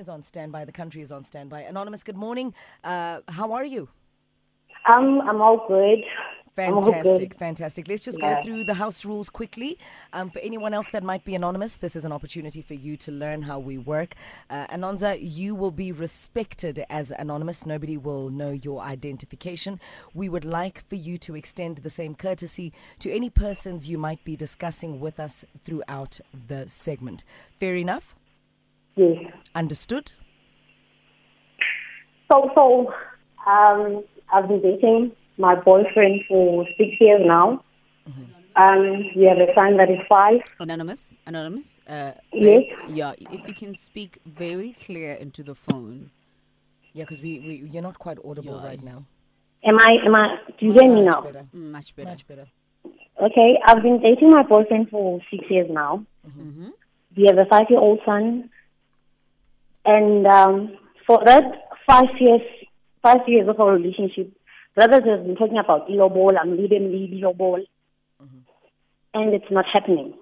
is on standby. The country is on standby. Anonymous, good morning. Uh, how are you? Um, I'm all good. I'm all good. Fantastic, fantastic. Let's just Yeah. go through the house rules quickly. Um, for anyone else that might be anonymous, this is an opportunity for you to learn how we work. Uh, Anonza, you will be respected as anonymous. Nobody will know your identification. We would like for you to extend the same courtesy to any persons you might be discussing with us throughout the segment. Fair enough? Yes. Understood? So, so, um, I've been dating my boyfriend for six years now. Um, we have a son that is five. Anonymous, anonymous. Uh, Yes. babe, Yeah, if you can speak very clear into the phone. Yeah, because we, we, you're not quite audible Yeah. right now. Am I? Am I? Do you hear me now? better. Mm, much better. Much better. Okay. I've been dating my boyfriend for six years now. Mm-hmm. We have a five-year-old son, and um, for that five years, five years of our relationship, brothers have been talking about ilobol, I'm leading lead ilobol, and it's not happening.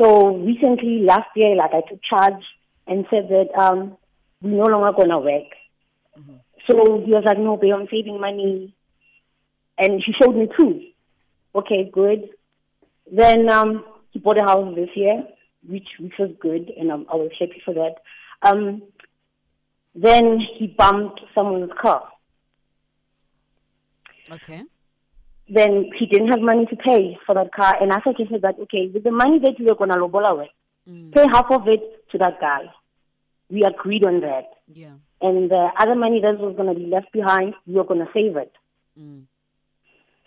So recently, last year, like I took charge and said that um, we're no longer gonna work. So he was like, "No, babe, I'm saving money," and he showed me proof. Okay, good. Then um, he bought a house this year, which which was good, and um, I was happy for that. Um, then he bumped someone's car. Okay. Then he didn't have money to pay for that car, and I suggested that okay, with the money that you are gonna lobola with, Mm. pay half of it to that guy. We agreed on that, Yeah. and the other money that was gonna be left behind, you are gonna save it. Mm.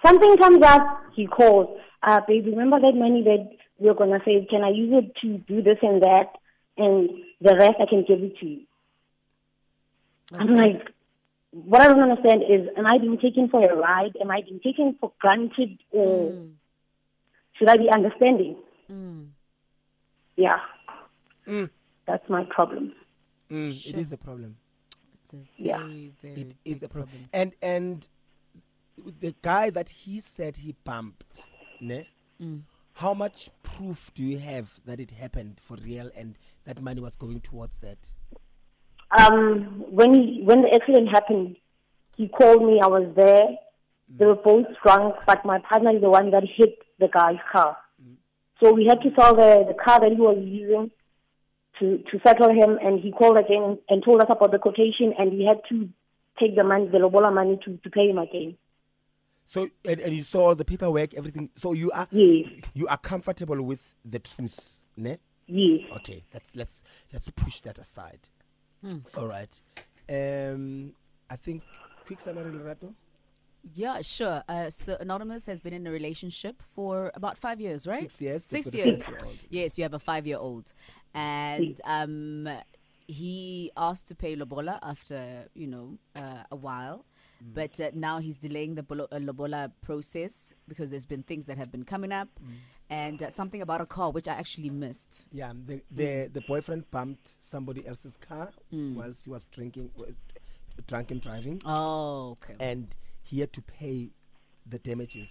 Something comes up, he calls, uh, babe, remember that money that we are gonna save? Can I use it to do this and that? And the rest I can give it to you. I'm like, what I don't understand is, am I being taken for a ride? Am I being taken for granted? Or Mm. should I be understanding? Mm. Yeah. Mm. That's my problem. Mm, Sure. It is a problem. It's a very, Yeah. very It is big a problem. And and the guy that he said he bumped, ne? Mm. How much proof do you have that it happened for real and that money was going towards that? Um, when he, when the accident happened, he called me. I was there. They were both drunk, but my partner is the one that hit the guy's car. So we had to sell the, the car that he was using to, to settle him, and he called again and told us about the quotation, and we had to take the money, the lobola money, to, to pay him again. So and, and you saw the paperwork, everything. So you are Yes, you are comfortable with the truth, ne? yes. Okay, let's let's let's push that aside. All right. Um, I think quick summary, Lerato. Yeah, sure. Uh, so Anonymous has been in a relationship for about five years, right? Six years. Six They've got a years. Yes, you have a five-year-old, and um, he asked to pay lobola after you know uh, a while, Mm. but uh, now he's delaying the bolo- uh, lobola process because there's been things that have been coming up, Mm. and uh, something about a car which I actually missed. Yeah, the the the boyfriend bumped somebody else's car Mm. whilst he was drinking, was drunk and driving, Oh, okay. and he had to pay the damages.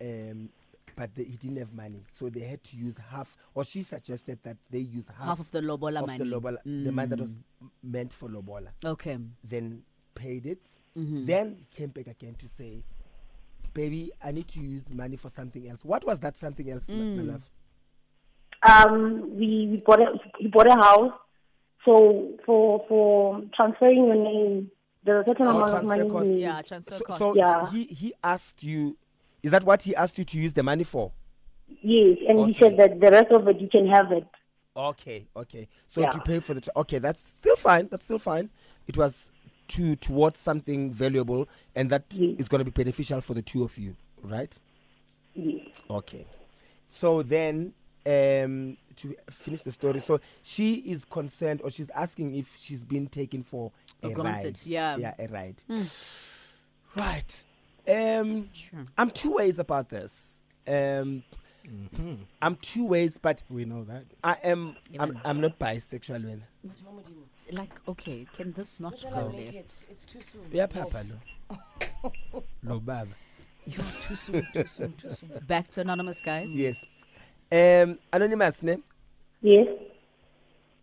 Um, but the, he didn't have money, so they had to use half. Or she suggested that they use half, Half of the lobola of money. the lobola, the money that was Mm. meant for lobola. Okay. Then paid it. Mhm. Then he came back again to say, "Baby, I need to use money for something else." What was that something else, my- my Mm. love? Um, we, we bought a he bought a house. So for for transferring your name, there's a certain Oh, amount of money. cost. Yeah, transfer So, cost. so Yeah. he he asked you. Is that what he asked you to use the money for? Yes, and he said that the rest of it you can have it. Okay, okay. So Yeah. to pay for the tra- okay, that's still fine. That's still fine. It was to towards something valuable, and that is Yes. going to be beneficial for the two of you, right? Yes. Okay. So then, um, to finish the story, so she is concerned, or she's asking if she's been taken for a Or granted, ride. yeah. yeah, a ride. Right. Um, Sure. I'm two ways about this. Um, I'm two ways, but We know that. I am. I'm, I'm not bisexual, man. Like, okay, can this not go there? It's too soon. Yeah, Papa, lo. Lo baba. Too soon, too soon, too soon. Back to anonymous guys. Yes. Um, anonymous, name. Yes.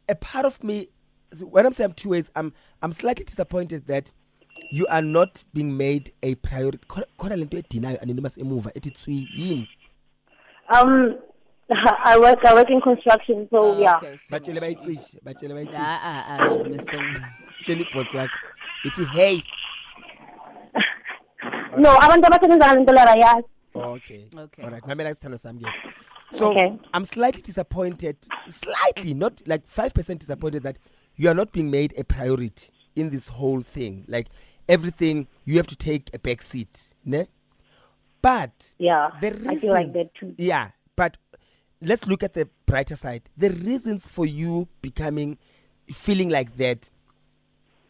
A part of me when I'm saying two ways, I'm I'm slightly disappointed that you are not being made a priority. Khona- khona lento edinayo anonymous emuva ethi tswi yini Um, I work. I work in construction, so Oh, yeah. okay, so batshele bayicishe batshele bayicishe Ah, ah, ah, Anonymous, don't. tshela ibhosi yakho ithi hey No, abantu abasebenza ngale nto lera yazi. okay Okay. all right mamela isithando sami ke so Okay. i'm slightly disappointed slightly not like 5% disappointed that you are not being made a priority in this whole thing like everything you have to take a back seat ne but Yeah, the I feel like that too. Yeah, but let's look at the brighter side. The reasons for you becoming, feeling like that,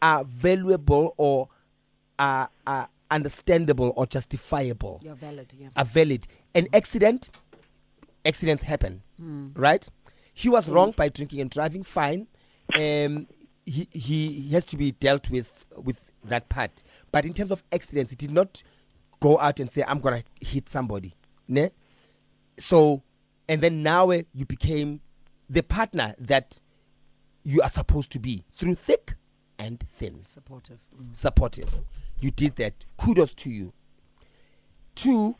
are valuable or are, are understandable or justifiable. You're valid, yeah. Are valid. An accident, accidents happen, right? He was wrong by drinking and driving. Fine. Um, he, he he has to be dealt with with that part. But in terms of accidents, he did not go out and say, "I'm gonna hit somebody." Ne? So, and then now eh, you became the partner that you are supposed to be through thick and thin Supportive. Mm. supportive. You did that. Kudos to you. Two,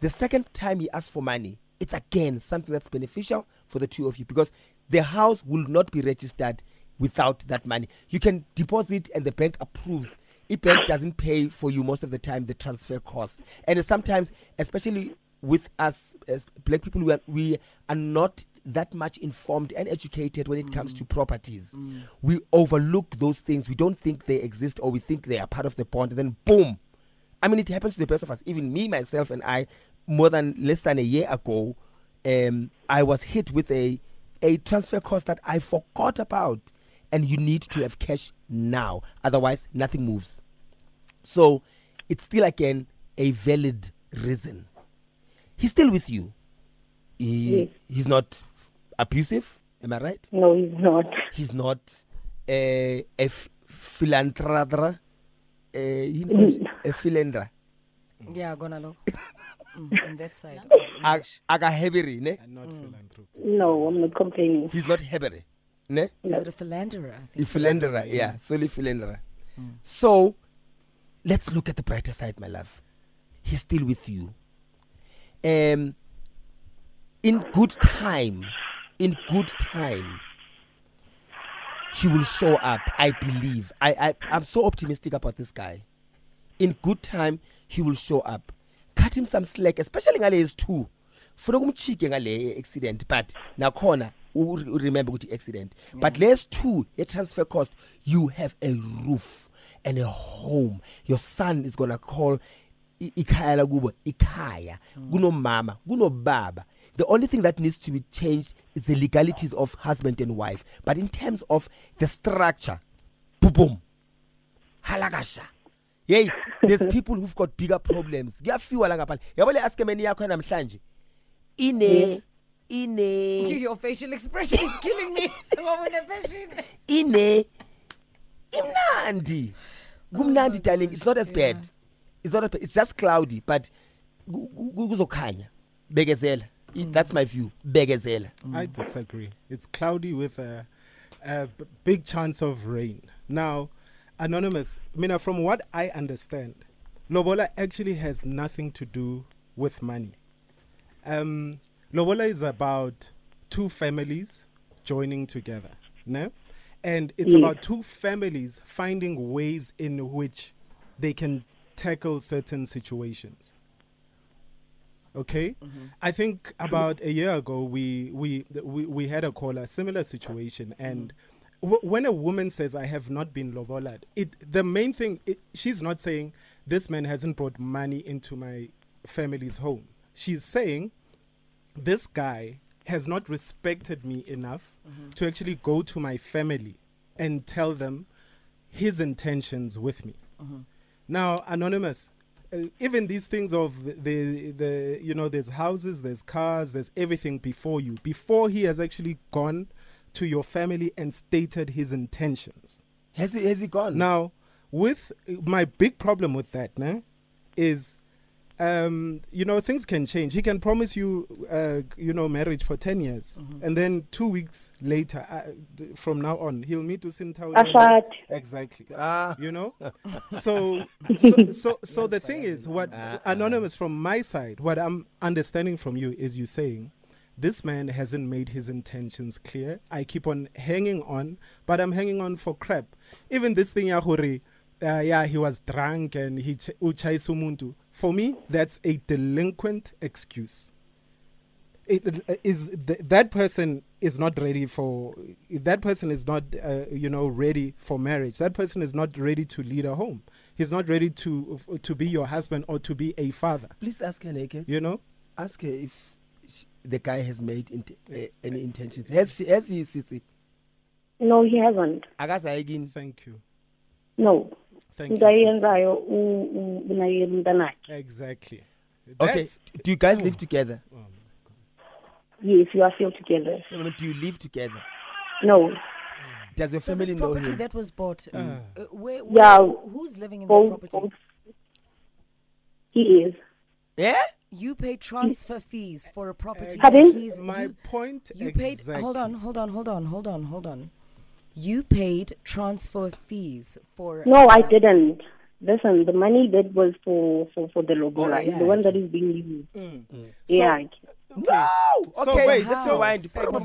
the second time he asked for money, it's again something that's beneficial for the two of you because the house will not be registered without that money. You can deposit and the bank approves. Bank doesn't pay for you most of the time the transfer costs. And sometimes, especially with us as black people, we are, we are not that much informed and educated when it comes to properties. We overlook those things. We don't think they exist or we think they are part of the bond. And then boom, I mean, it happens to the best of us. Even me, myself, and I, more than less than a year ago, um, I was hit with a a transfer cost that I forgot about, and you need to have cash now, otherwise nothing moves. So, it's still again a valid reason. He's still with you. He, Yes. He's not abusive. Am I right? No, he's not. He's not uh, a f- philanthropist. Uh, yini manje? a philandra. Yeah, gonna look. mm, on that side. Ag- Aga heavy, ne? and not philanthropy. No, I'm not complaining. He's not heavy, ne? Is it a philanderer? I A think. philanderer, yeah, solely philanderer. So, let's look at the brighter side, my love. He's still with you. Um, in good time, in good time, he will show up. I believe. I, I I'm so optimistic about this guy. In good time, he will show up. Cut him some slack, especially ngale is two. Funa kumchike ngale accident, but nakhona u- u- remember ukuthi accident. But less two, a transfer cost, you have a roof and a home. Your son is gonna call i- ikhaya lakubo ikhaya. Kunomama kunobaba. The only thing that needs to be changed is the legalities of husband and wife. But in terms of the structure boom boom halakasha. Yey there's people who've got bigger problems. Kuyafiwa la ngaphandle. Yabo le askemeni yakho namhlanje? Ine ine Your facial expression is killing me. Wabona passion. ine imnandi kumnandi darling it's not as bad it's not as bad. it's just cloudy but ku- ku- ku- kuzokhanya bekezela that's my view bekezela I disagree. It's cloudy with a big chance of rain. Now, Anonymous, Mina, from what I understand, Lobola actually has nothing to do with money. Um, Lobola is about two families joining together, no? And it's Yes. about two families finding ways in which they can tackle certain situations. Okay, mm-hmm. I think about a year ago we we we, we had a call a similar situation, and mm-hmm. w- when a woman says I have not been lobolad, it the main thing it, she's not saying this man hasn't brought money into my family's home. She's saying this guy has not respected me enough to actually go to my family and tell them his intentions with me. Now, anonymous, uh, even these things of the, the the you know there's houses, there's cars, there's everything before you. Before he has actually gone to your family and stated his intentions. has he has he gone Now, with my big problem with that, ne, is um, you know, things can change. He can promise you, uh, you know, marriage for 10 years. And then two weeks later, uh, d- from now on, he'll meet Usintau. Ashad. Exactly. Ah. You know? so, so, so, so the thing is, what Anonymous, from my side, what I'm understanding from you is you saying, this man hasn't made his intentions clear. I keep on hanging on, but I'm hanging on for crap. Even this thing, Yahuri, uh, yeah, he was drunk and he ch- uchayisa umuntu. For me, that's a delinquent excuse. It, it is th- that person is not ready for that person is not uh, you know ready for marriage. That person is not ready to lead a home. He's not ready to to be your husband or to be a father. Please ask her naked. You know. Ask her if she, the guy has made int- uh, any intentions. Has she, has he, Sisi? No, he hasn't. Again. Thank you. No. Thank you. into umntanakhe Exactly. Okay. That's- Do you guys live together? yes you are still together No, no, Do you live together? no Does your So family this know property him? that was bought, Ah. uh, where, where, Yeah. who's living in both, the property? both he is Yeah. You paid transfer fees for a property. Pardon? that he's, My you, point. you paid. Hold on, hold on, hold on, hold on, hold on. You paid transfer fees for. no i didn't listen the money that was for for, for the lobola Oh, yeah, the one that is being used Mm. mm. yeah No. So Okay. wait, let's so, rewind. exactly.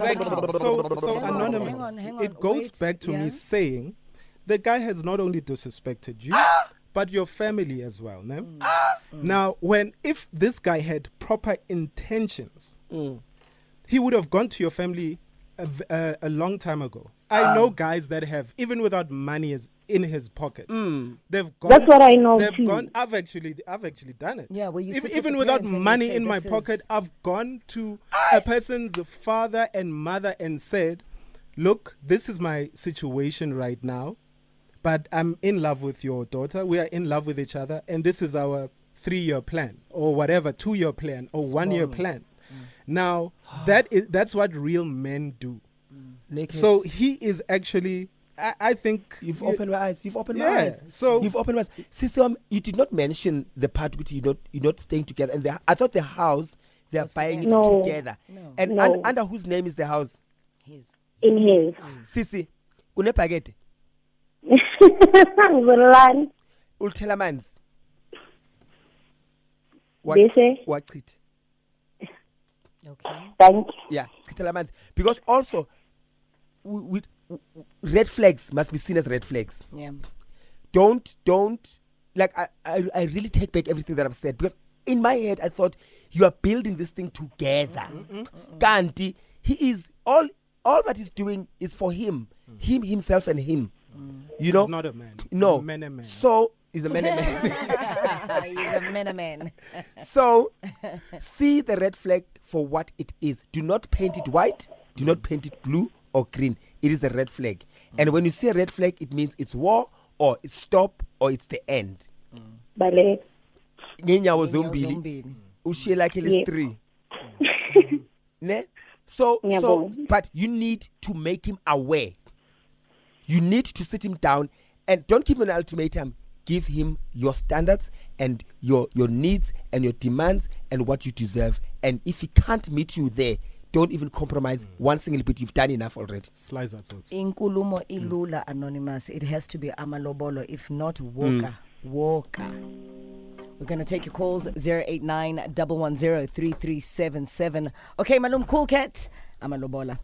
so, so Hang on, anonymous. hang on, hang on, It goes wait, back to yeah. me saying the guy has not only disrespected you, ah! but your family as well. No? Mm, ah! mm. Now, when if this guy had proper intentions, mm. he would have gone to your family a long time ago. I um, know guys that have, even without money is in his pocket, mm. they've gone. That's what I know They've too. gone. I've actually, I've actually done it. Yeah, where you Ev- sit with even without parents you money say, in my "This pocket, I've gone to a person's father and mother and said, "Look, this is my situation right now, but I'm in love with your daughter. We are in love with each other, and this is our three-year plan, or whatever, two-year plan, or one-year Small. plan." Mm. Now, that is that's what real men do. Naked. So he is actually, I, I think You've you- opened my eyes. You've opened my eyes. so- you've opened my eyes. Sister, um, you did not mention the part which you not you're not staying together. And the, I thought the house they are Was for buying it. No. together. No. And No. un- under whose name is the house? His. in his Sisi, unepakete. Uzolani? Ulthela amanzi. Bese? Wachitha. Okay. thank you Yeah, chithela amanzi. Because also, we, we, red flags must be seen as red flags. Yeah. don't don't like I, I i really take back everything that i've said because in my head i thought you are building this thing together kanti he is all all that he's doing is for him mm. him himself and him mm. you know He's not a man. no a man, a man. so he's a man, a man. He's a miniman. so see the red flag for what it is do not paint it white do not paint it blue or green it is a red flag. And when you see a red flag it means it's war or it's stop or it's the end. Bale. Ngeenyawo Ngeenyawo zombili. zombili. ushiye lakhe lesi-three ne? So so but you need to make him aware. You need to sit him down and don't give him an ultimatum. Give him your standards and your your needs and your demands and what you deserve. And if he can't meet you there don't even compromise mm. one single bit you've done enough already Slice that sort. Inkulumo mm. ilula anonymous. It has to be amalobolo. If not, woka. Mm. Woka. We're going to take your calls 089 110 3377. Okay, Malum Cool Cat. Amalobola.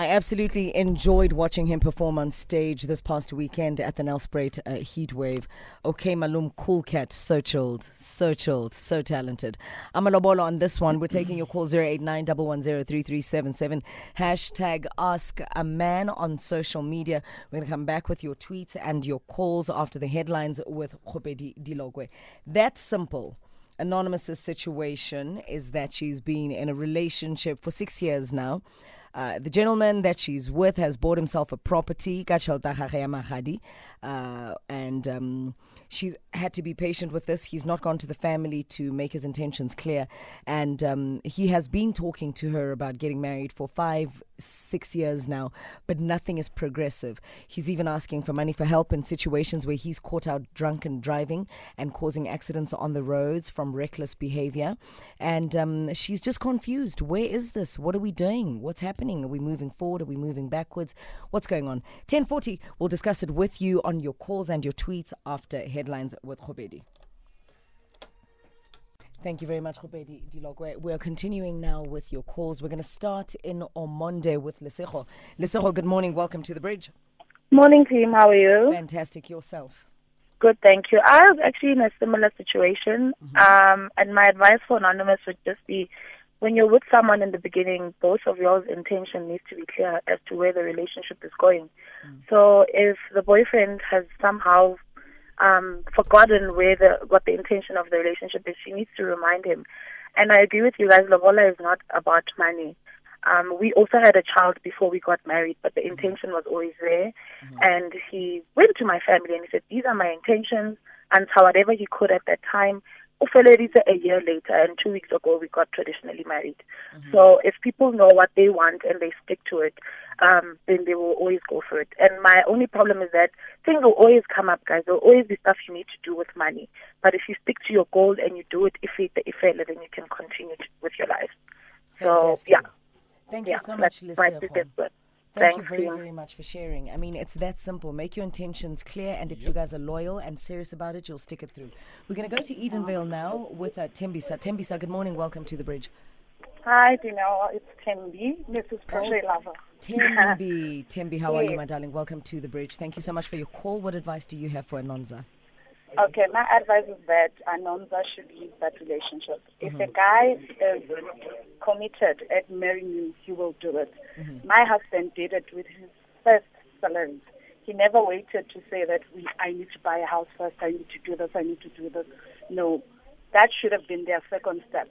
I absolutely enjoyed watching him perform on stage this past weekend at the Nelspruit uh, Heat Wave. Okay, Malum Cool Cat, so chilled, so chilled, so talented. Amalobolo on this one. We're taking your call 089 110 3377. Hashtag Ask a Man on social media. We're going to come back with your tweets and your calls after the headlines with Khopedi Dilogwe. That's simple. Anonymous's situation is that she's been in a relationship for six years now. Uh, the gentleman that she's with has bought himself a property, uh, and um, she's had to be patient with this. He's not gone to the family to make his intentions clear, and um, he has been talking to her about getting married for five, six years now, but nothing is progressive. He's even asking for money for help in situations where he's caught out drunk and driving and causing accidents on the roads from reckless behavior. And um, she's just confused. Where is this? What are we doing? What's happening? Are we moving forward? Are we moving backwards? What's going on? 1040, we'll discuss it with you on your calls and your tweets after headlines with Khobedi. Thank you very much, Dilogwe. We're continuing now with your calls. We're going to start in Omonde with Lesego. Lesego, good morning. Welcome to the bridge. Morning, team. How are you? Fantastic. Yourself. Good, thank you. I was actually in a similar situation, um, and my advice for Anonymous would just be when you're with someone in the beginning, both of y'all's intention needs to be clear as to where the relationship is going. So if the boyfriend has somehow um, forgotten where the what the intention of the relationship is, she needs to remind him. And I agree with you guys. Lobola is not about money. Um, we also had a child before we got married, but the intention was always there. And he went to my family and he said, "These are my intentions." And whatever he could at that time. Ufelelisa a year later, and two weeks ago we got traditionally married. So if people know what they want and they stick to it, um, then they will always go for it. And my only problem is that things will always come up, guys. There will always be stuff you need to do with money. But if you stick to your goal and you do it, if it, if it, then you can continue to, with your life. So yeah, Thank yeah, you so much, that's my Lesego. biggest word. Thank you very, team. very much for sharing. I mean, it's that simple. Make your intentions clear, and if you guys are loyal and serious about it, you'll stick it through. We're going to go to Edenvale now with uh, Tembisa. Tembisa, good morning. Welcome to the bridge. Hi, Dino. It's Tembi. This is Portrait Lover. Tembi, Tembi, how are you, my darling? Welcome to the bridge. Thank you so much for your call. What advice do you have for Anonza? Okay, my advice is that Anonza should leave that relationship. If mm-hmm. a guy is committed at marrying you, he will do it. Mm-hmm. My husband did it with his first salary. He never waited to say that we, I need to buy a house first, I need to do this, I need to do this. No, that should have been their second step.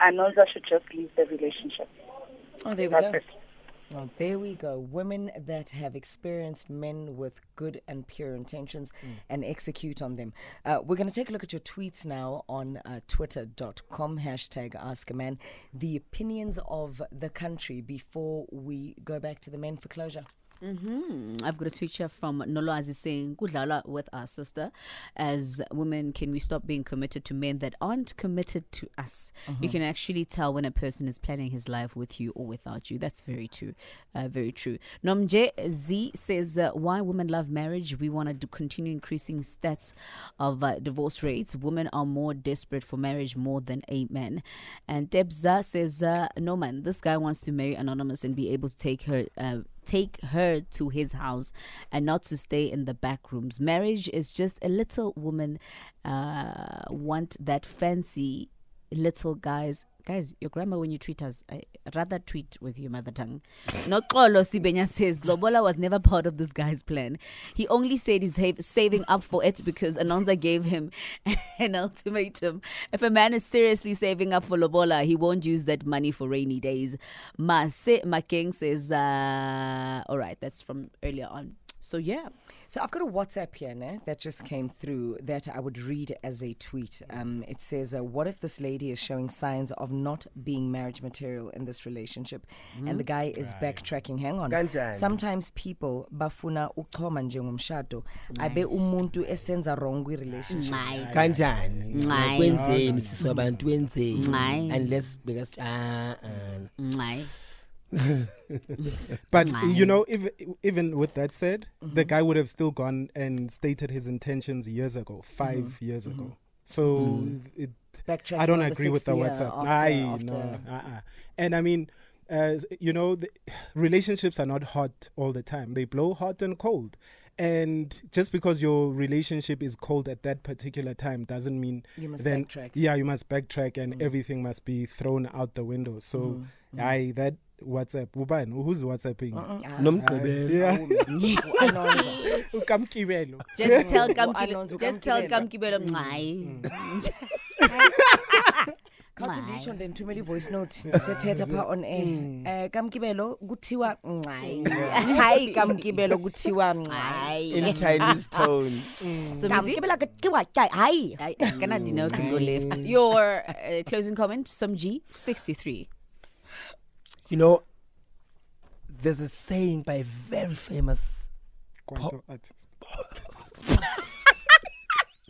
Anonza should just leave the relationship. Oh, there we That's go. it. Oh, there we go. Women that have experienced men with good and pure intentions and execute on them. Uh, we're going to take a look at your tweets now on uh, twitter.com, hashtag Ask a Man. The opinions of the country before we go back to the men for closure. Hmm I've got a tweet here from Noloazi saying, Good Kudlala with our sister. As women, can we stop being committed to men that aren't committed to us? You can actually tell when a person is planning his life with you or without you. That's very true. Uh, very true. Nomje Z says, uh, Why women love marriage? We want to continue increasing stats of uh, divorce rates. Women are more desperate for marriage more than a man. And Debza says, uh, No man, this guy wants to marry Anonymous and be able to take her. Take her to his house and not to stay in the back rooms. Marriage is just a little woman uh, want that fancy little guys. Guys, your grandma when you tweet us, I rather tweet with your mother tongue. Noxolo Sibenya says Lobola was never part of this guy's plan. He only said he's saving up for it because Anonza gave him an ultimatum. If a man is seriously saving up for Lobola, he won't use that money for rainy days. Mase Makeng says, uh, all right, that's from earlier on. So yeah, So I've got a WhatsApp here ne, that just came through that I would read as a tweet. Um, it says, uh, "What if this lady is showing signs of not being marriage material in this relationship, and the guy is backtracking? Hang on. Kanjani? Sometimes people bafuna ukuxhoma njengomshado abe umuntu esenza wrong kwi-relationship. Ngqayi. kanjani Ngqayi. kwenzeni sisobantu wenzeni Ngqayi. unless because ah ah. But you know, if, even with that said, Mm-hmm. the guy would have still gone and stated his intentions years ago, 5 Mm-hmm. years ago. So it, I don't agree with the WhatsApp. after- Aye, after- no, uh-uh. And I mean, uh, you know, the, relationships are not hot all the time. They blow hot and cold. And just because your relationship is cold at that particular time doesn't mean You must then backtrack. yeah, you must backtrack and Mm. everything must be thrown out the window. So, Mm-hmm. that WhatsApp. Ubani, who's WhatsApping? Ah, nomgqibelo Yeah. Ukamkibelo. Just tell Uanonza Kamkibelo. Just tell ukamkibelo. Kamkibelo. Ngqayi. khawuthi Ngqayi. nditsho ndinithumela i-voice note ndisethetha phaa on air um kamkibelo kuthiwa ngcayi hayi kamkibelo kuthiwa ngcayi in Chinese tone Somizi, kamkibelo kuthiwa cai hayi I, I cannot deny can go left. Your uh, closing comment, some G, 63. You know there's a saying by a very famous. Quantum artist.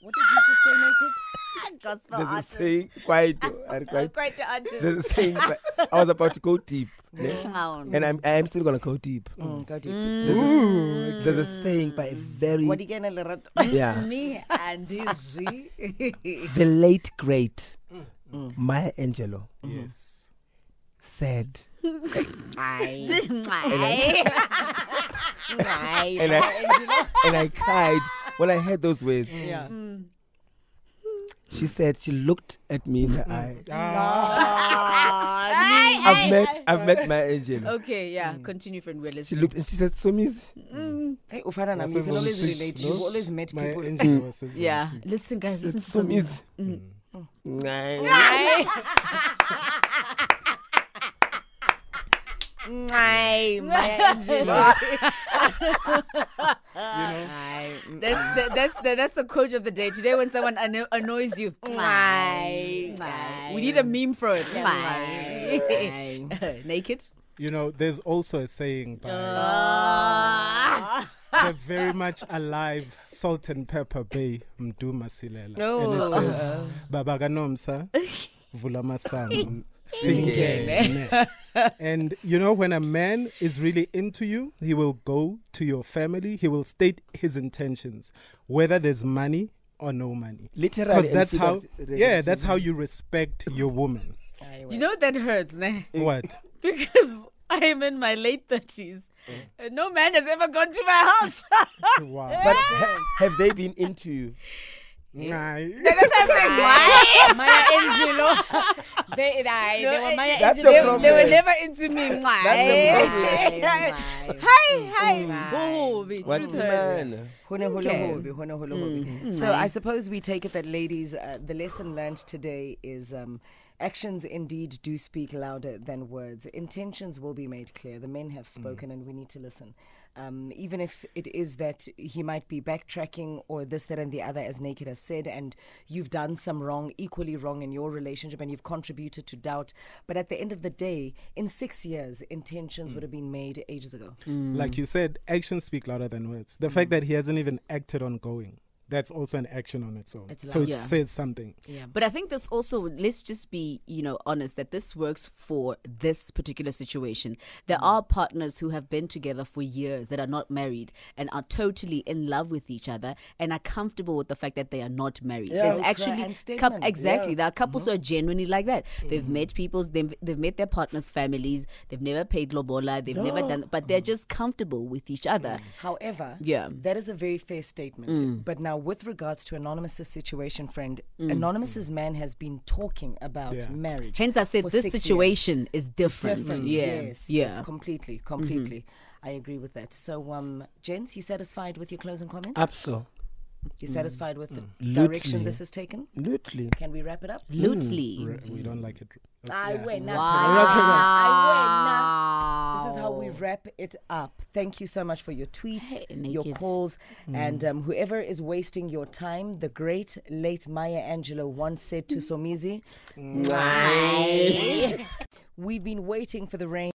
What did you just say, naked? Gospel There's a saying quite, quite Quite the artist. There's a saying. by- I was about to go deep, ne? Clown. and I'm I'm still gonna go deep. Mm, go deep. There's, a, there's a saying by a very What are you gonna let yeah Me and this G. the late great Mm. Maya Angelou Yes. Said, Aye. and I and I cried when I heard those words. Yeah. She said she looked at me in the eye. Ah, I've met I've met Maya Angelou. Okay, yeah. Continue, friend. We're She looked and she said, "Somis, Hey, Ufana, That's you can a always six, relate. no? You've always met My people. angel was Yeah. Listen, guys. she Listen said, to some. Somis." Mm. Nah. Aye, Maya Angelou. Aye. That's that, that's that, that's the quote of the day today. When someone anno- annoys you, Aye. Aye. we need a meme for it. Aye. Naked. You know, there's also a saying by Ah. the very much alive Salt and Pepper Bay Mduma Silela. Oh. And it says, Baba Ganomsa, Vula Masango, Singene. And you know, when a man is really into you, he will go to your family, he will state his intentions, whether there's money or no money. Literally, Because that's how, yeah, that's how you respect your woman. You know that hurts, ne? What? Because I am in my late thirties. And no man has ever gone to my house. Wow. But ha- have they been into you? Eh. Nah. Why? Maya Angelou. they, they, they were Maya That's Angelou. They, they were never into me. That's eh. Hi, hi. The What truth hurts. man? Hone holo Okay. hobe, hone holo hobe. Mm. So I mm. suppose we take it that ladies, uh, the lesson learned today is um, actions indeed do speak louder than words. Intentions will be made clear. The men have hmm. spoken, and we need to listen. Um, even if it is that he might be backtracking or this, that, and the other, as Naked has said, and you've done some wrong, equally wrong in your relationship, and you've contributed to doubt. But at the end of the day, in six years, intentions hmm. would have been made ages ago. Like hmm. you said, actions speak louder than words. The fact that he hasn't even acted on going, that's also an action on its own. It's so it Yeah. says something. But I think this also, let's just be, you know, honest that this works for this particular situation. There Mm. are partners who have been together for years that are not married and are totally in love with each other and are comfortable with the fact that they are not married. Yeah. There's actually and exactly. Yeah. There are couples who Mm-hmm. are genuinely like that. They've met people's, they've, they've met their partners' families. They've never paid lobola. They've never done, but they're just comfortable with each other. However, Yeah. that is a very fair statement. But now, with regards to Anonymous's situation, friend, Anonymous's man has been talking about Yeah. marriage. Hence, I said this six years. situation is different. Different, Yeah. yes, yeah. yes, completely, completely. I agree with that. So, um, gents, you satisfied with your closing comments? Absolutely. You mm. satisfied with the mm. Lutely. direction this has taken? Lutely. Can we wrap it up? Mm. Lutely. Re- We don't like it. I Yeah. win. Wow. This is how we wrap it up. Thank you so much for your tweets, Hey, your naked. calls, and um, whoever is wasting your time. The great late Maya Angelou once said to Somizi, We've been waiting for the rain.